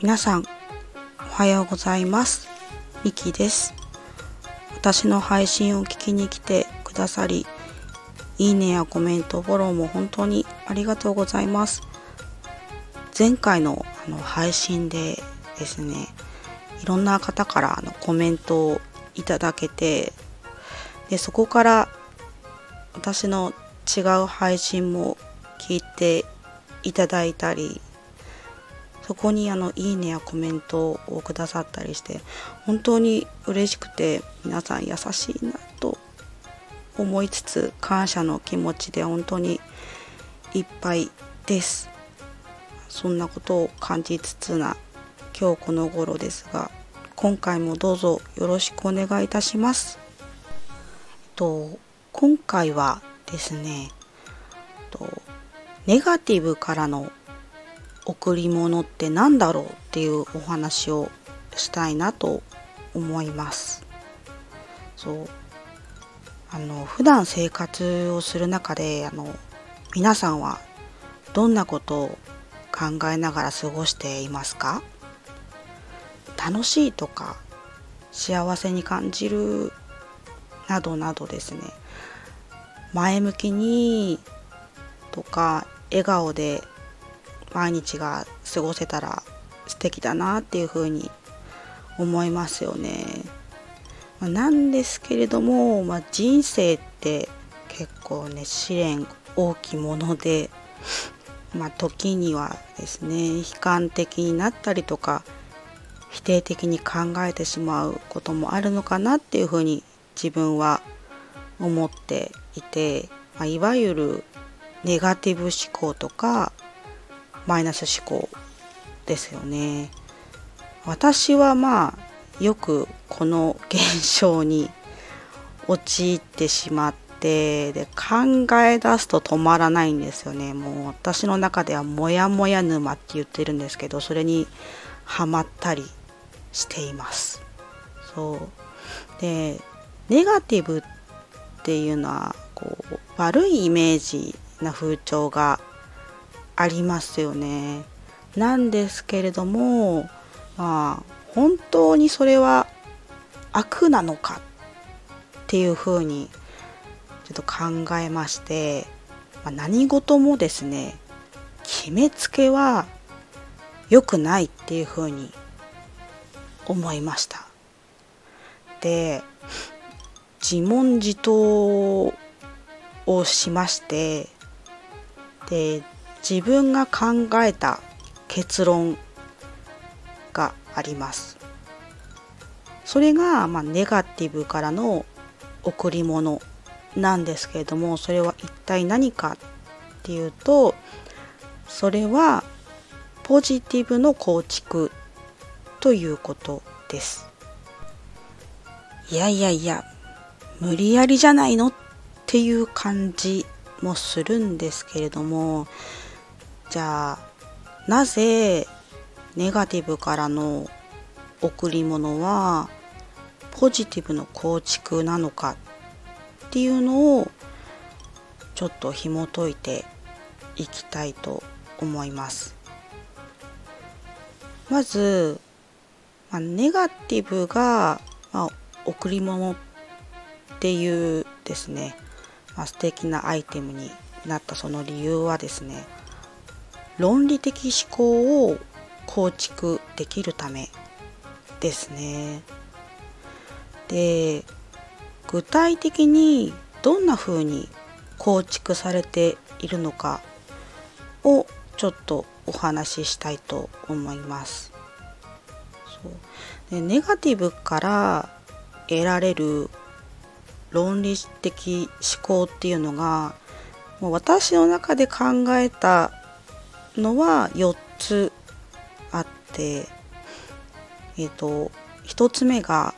皆さんおはようございます。ミキです。私の配信を聞きに来てくださりいいねやコメントフォローも本当にありがとうございます。前回のあの配信でですねいろんな方からのコメントをいただけてでそこから私の違う配信も聞いていただいたりそこにあのいいねやコメントをくださったりして本当に嬉しくて皆さん優しいなと思いつつ感謝の気持ちで本当にいっぱいです。そんなことを感じつつな今日この頃ですが今回もどうぞよろしくお願いいたします。と今回はですねとネガティブからの贈り物って何だろうっていうお話をしたいなと思います。そう。あの普段生活をする中であの皆さんはどんなことを考えながら過ごしていますか？楽しいとか幸せに感じるなどなどですね。前向きにとか笑顔で毎日が過ごせたら素敵だなっていうふうに思いますよね。まなんですけれども、まあ、人生って結構ね試練大きいもので、まあ、時にはですね悲観的になったりとか否定的に考えてしまうこともあるのかなっていうふうに自分は思っていて、まあ、いわゆるネガティブ思考とかマイナス思考ですよね。私はまあよくこの現象に陥ってしまってで考え出すと止まらないんですよね。もう私の中ではモヤモヤ沼って言ってるんですけどそれにハマったりしています。そう。でネガティブっていうのはこう悪いイメージな風潮がありますよね。なんですけれどもまあ本当にそれは悪なのかっていうふうにちょっと考えまして、まあ、何事もですね決めつけは良くないっていうふうに思いました。で自問自答をしましてで自分が考えた結論があります。それが、まあ、ネガティブからの贈り物なんですけれどもそれは一体何かっていうとそれはポジティブの構築ということです。いやいやいや無理やりじゃないのっていう感じもするんですけれどもじゃあなぜネガティブからの贈り物はポジティブの構築なのかっていうのをちょっと紐解いていきたいと思います。まず、まあ、ネガティブが、まあ、贈り物っていうですね、まあ、素敵なアイテムになったその理由はですね論理的思考を構築できるためですね。で具体的にどんな風に構築されているのかをちょっとお話ししたいと思います。そうでネガティブから得られる論理的思考っていうのがもう私の中で考えたのは4つあってえっ、ー、と1つ目が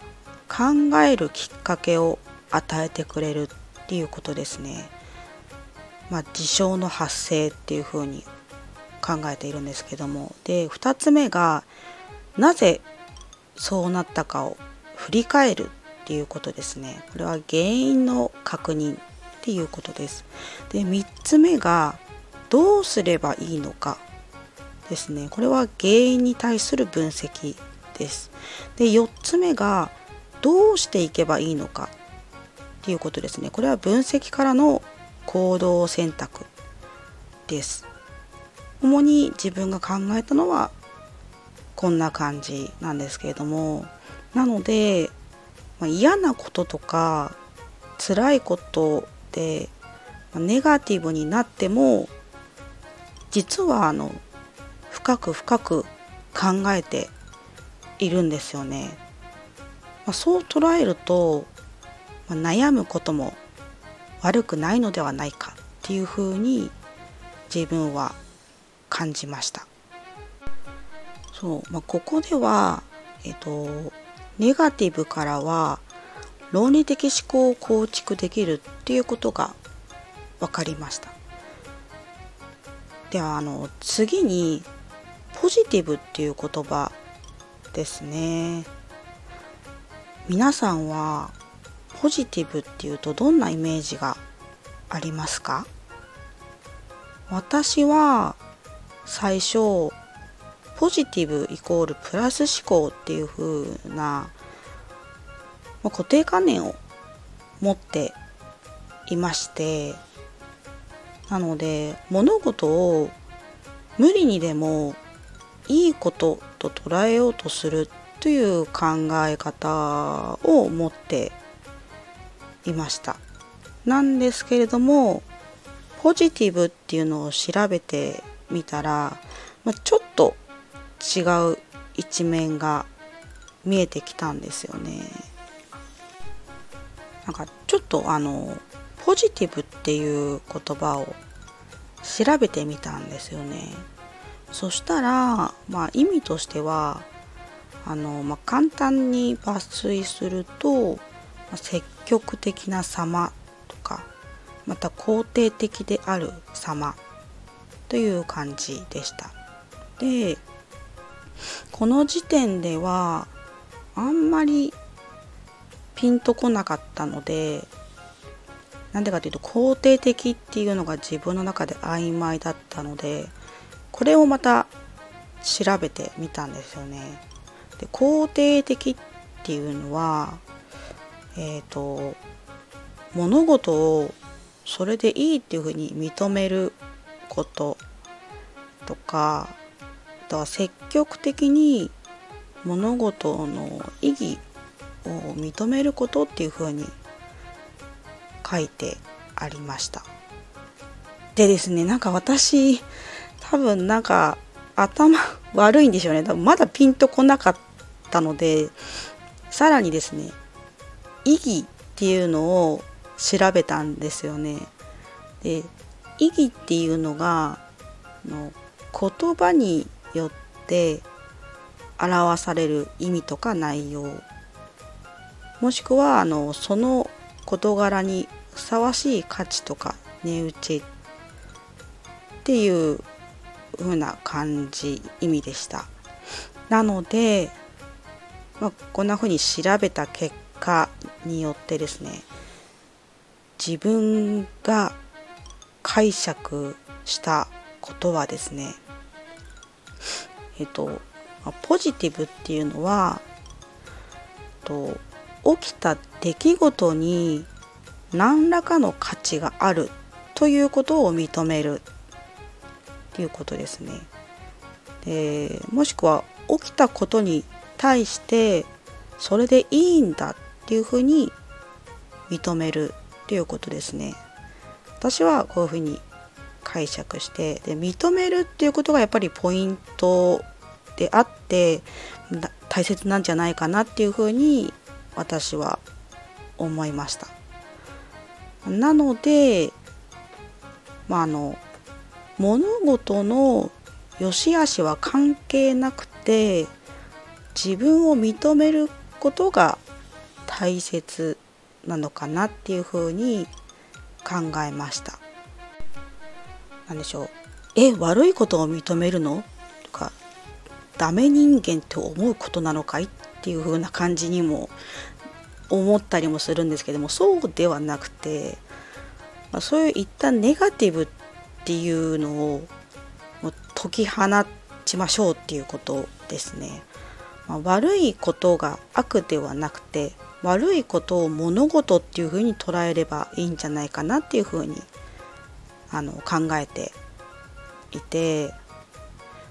考えるきっかけを与えてくれるっていうことですね。まあ、事象の発生っていうふうに考えているんですけども。で2つ目がなぜそうなったかを振り返るっていうことですね。これは原因の確認っていうことです。で3つ目がどうすればいいのかですね。これは原因に対する分析です。で4つ目がどうしていけばいいのかっていうことですね。これは分析からの行動選択です。主に自分が考えたのはこんな感じなんですけれども。なので、まあ、嫌なこととか辛いことでネガティブになっても実はあの深く深く考えているんですよね。まあ、そう捉えると、まあ、悩むことも悪くないのではないかっていうふうに自分は感じました。そう、まあ、ここでは、えっと、ネガティブからは論理的思考を構築できるっていうことが分かりました。ではあの次にポジティブっていう言葉ですね。皆さんはポジティブっていうとどんなイメージがありますか？私は最初ポジティブイコールプラス思考っていう風な、ま、固定観念を持っていましてなので物事を無理にでもいいことと捉えようとするという考え方を持っていましたなんですけれどもポジティブっていうのを調べてみたら、まあ、ちょっと違う一面が見えてきたんですよね。なんかちょっとあのポジティブっていう言葉を調べてみたんですよね。そしたら、まあ、意味としてはあの、まあ、簡単に抜粋すると、まあ、積極的な様とかまた肯定的である様という感じでした。でこの時点ではあんまりピンとこなかったのでなんでかというと肯定的っていうのが自分の中で曖昧だったのでこれをまた調べてみたんですよね。で肯定的っていうのはえっ、ー、と物事をそれでいいっていうふうに認めることとかあとは積極的に物事の意義を認めることっていうふうに書いてありました。でですねなんか私多分なんか頭悪いんでしょうね。多分まだピンとこなかったのでさらにですね意義っていうのを調べたんですよね。で意義っていうのがの言葉によって表される意味とか内容。もしくはあのその事柄にふさわしい価値とか値打ちっていう風な感じ意味でした。なので、まあ、こんな風に調べた結果によってですね自分が解釈したことはですねえっとポジティブっていうのはと起きた出来事に何らかの価値があるということを認めるっていうことですね。でもしくは起きたことに対してそれでいいんだっていうふうに認めるっていうことですね。私はこういうふうに解釈してで認めるっていうことがやっぱりポイントであって大切なんじゃないかなっていうふうに私は思いました。なので、まあ、あの物事の良し悪しは関係なくて自分を認めることが大切なのかなっていうふうに考えました。何でしょうえ悪いことを認めるの？とかダメ人間って思うことなのかい？っていう風な感じにも思ったりもするんですけどもそうではなくて、まあ、そういう一旦ネガティブっていうのを解き放ちましょうっていうことですね。まあ、悪いことが悪ではなくて悪いことを物事っていうふうに捉えればいいんじゃないかなっていうふうにあの考えていて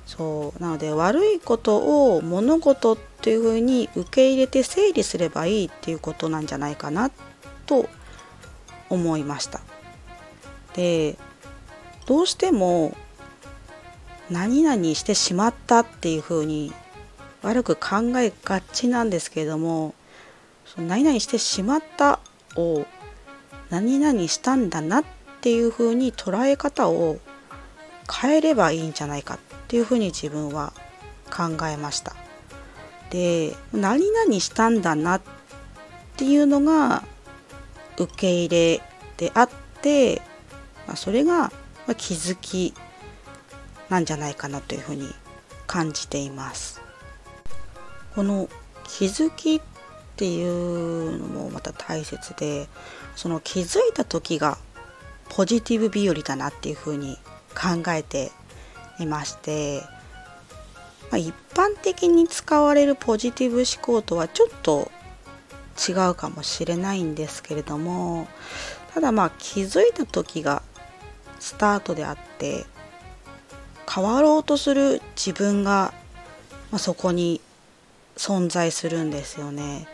そうなので悪いことを物事ってというふうに受け入れて整理すればいいっていうことなんじゃないかなと思いました。でどうしても何々してしまったっていうふうに悪く考えがちなんですけれどもその何々してしまったを何々したんだなっていうふうに捉え方を変えればいいんじゃないかっていうふうに自分は考えました。で何々したんだなっていうのが受け入れであって、まあ、それが気づきなんじゃないかなというふうに感じています。この気づきっていうのもまた大切でその気づいた時がポジティブ日和だなっていうふうに考えていまして、まあ、一般的に使われるポジティブ思考とはちょっと違うかもしれないんですけれどもただまあ気づいた時がスタートであって変わろうとする自分が、まあ、そこに存在するんですよね。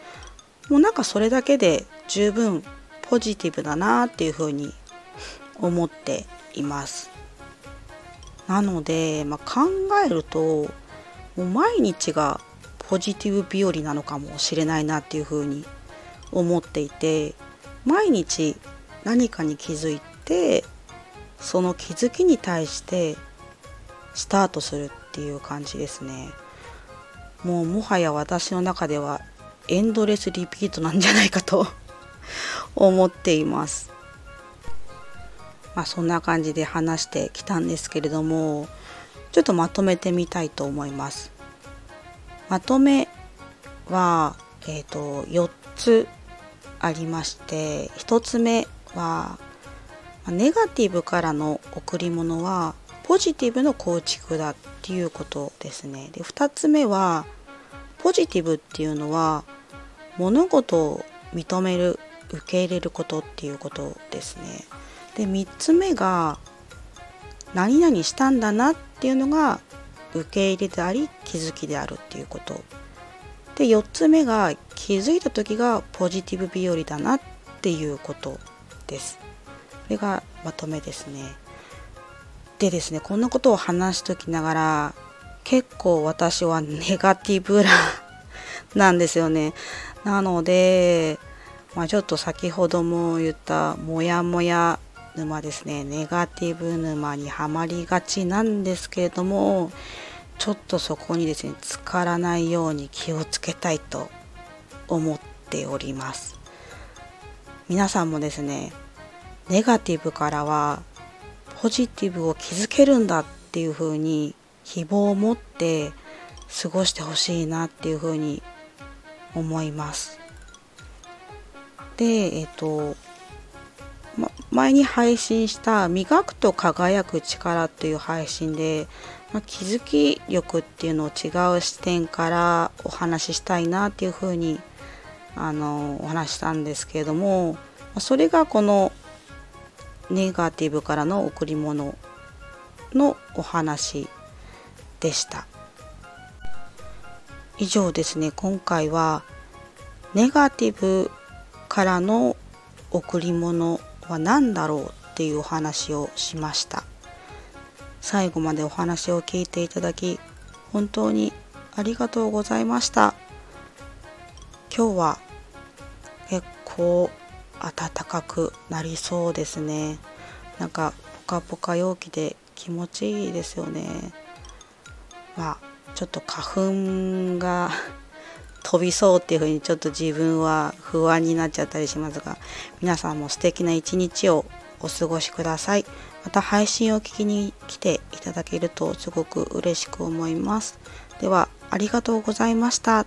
もうなんかそれだけで十分ポジティブだなっていうふうに思っています。なので、まあ、考えるともう毎日がポジティブ日和なのかもしれないなっていうふうに思っていて毎日何かに気づいてその気づきに対してスタートするっていう感じですね。もうもはや私の中ではエンドレスリピートなんじゃないかと 思っています。まあそんな感じで話してきたんですけれどもちょっとまとめてみたいと思いますまとめはえっ、ー、と4つありまして1つ目はネガティブからの贈り物はポジティブの構築だっていうことですね。で2つ目はポジティブっていうのは物事を認める受け入れることっていうことですね。で3つ目が何々したんだなっていうのが受け入れであり気づきであるっていうことで4つ目が気づいた時がポジティブ日和だなっていうことです。これがまとめですね。でですねこんなことを話しときながら結構私はネガティブラなんですよね。なので、まあ、ちょっと先ほども言ったモヤモヤ沼ですねネガティブ沼にはまりがちなんですけれどもちょっとそこにですね浸からないように気をつけたいと思っております皆さんもですねネガティブからはポジティブを築けるんだっていう風に希望を持って過ごしてほしいなっていう風に思います。で、えっ、と、前に配信した「磨くと輝く力」っていう配信で、まあ気づき力っていうのを違う視点からお話ししたいなっていう風にあのお話したんですけれどもそれがこのネガティブからの贈り物のお話でした。以上ですね。今回はネガティブからの贈り物は何だろうっていうお話をしました。最後までお話を聞いていただき本当にありがとうございました。今日は結構暖かくなりそうですね。なんかポカポカ陽気で気持ちいいですよね。まあちょっと花粉が飛びそうっていう風にちょっと自分は不安になっちゃったりしますが皆さんも素敵な一日をお過ごしくださいまた配信を聞きに来ていただけるとすごく嬉しく思いますではありがとうございました。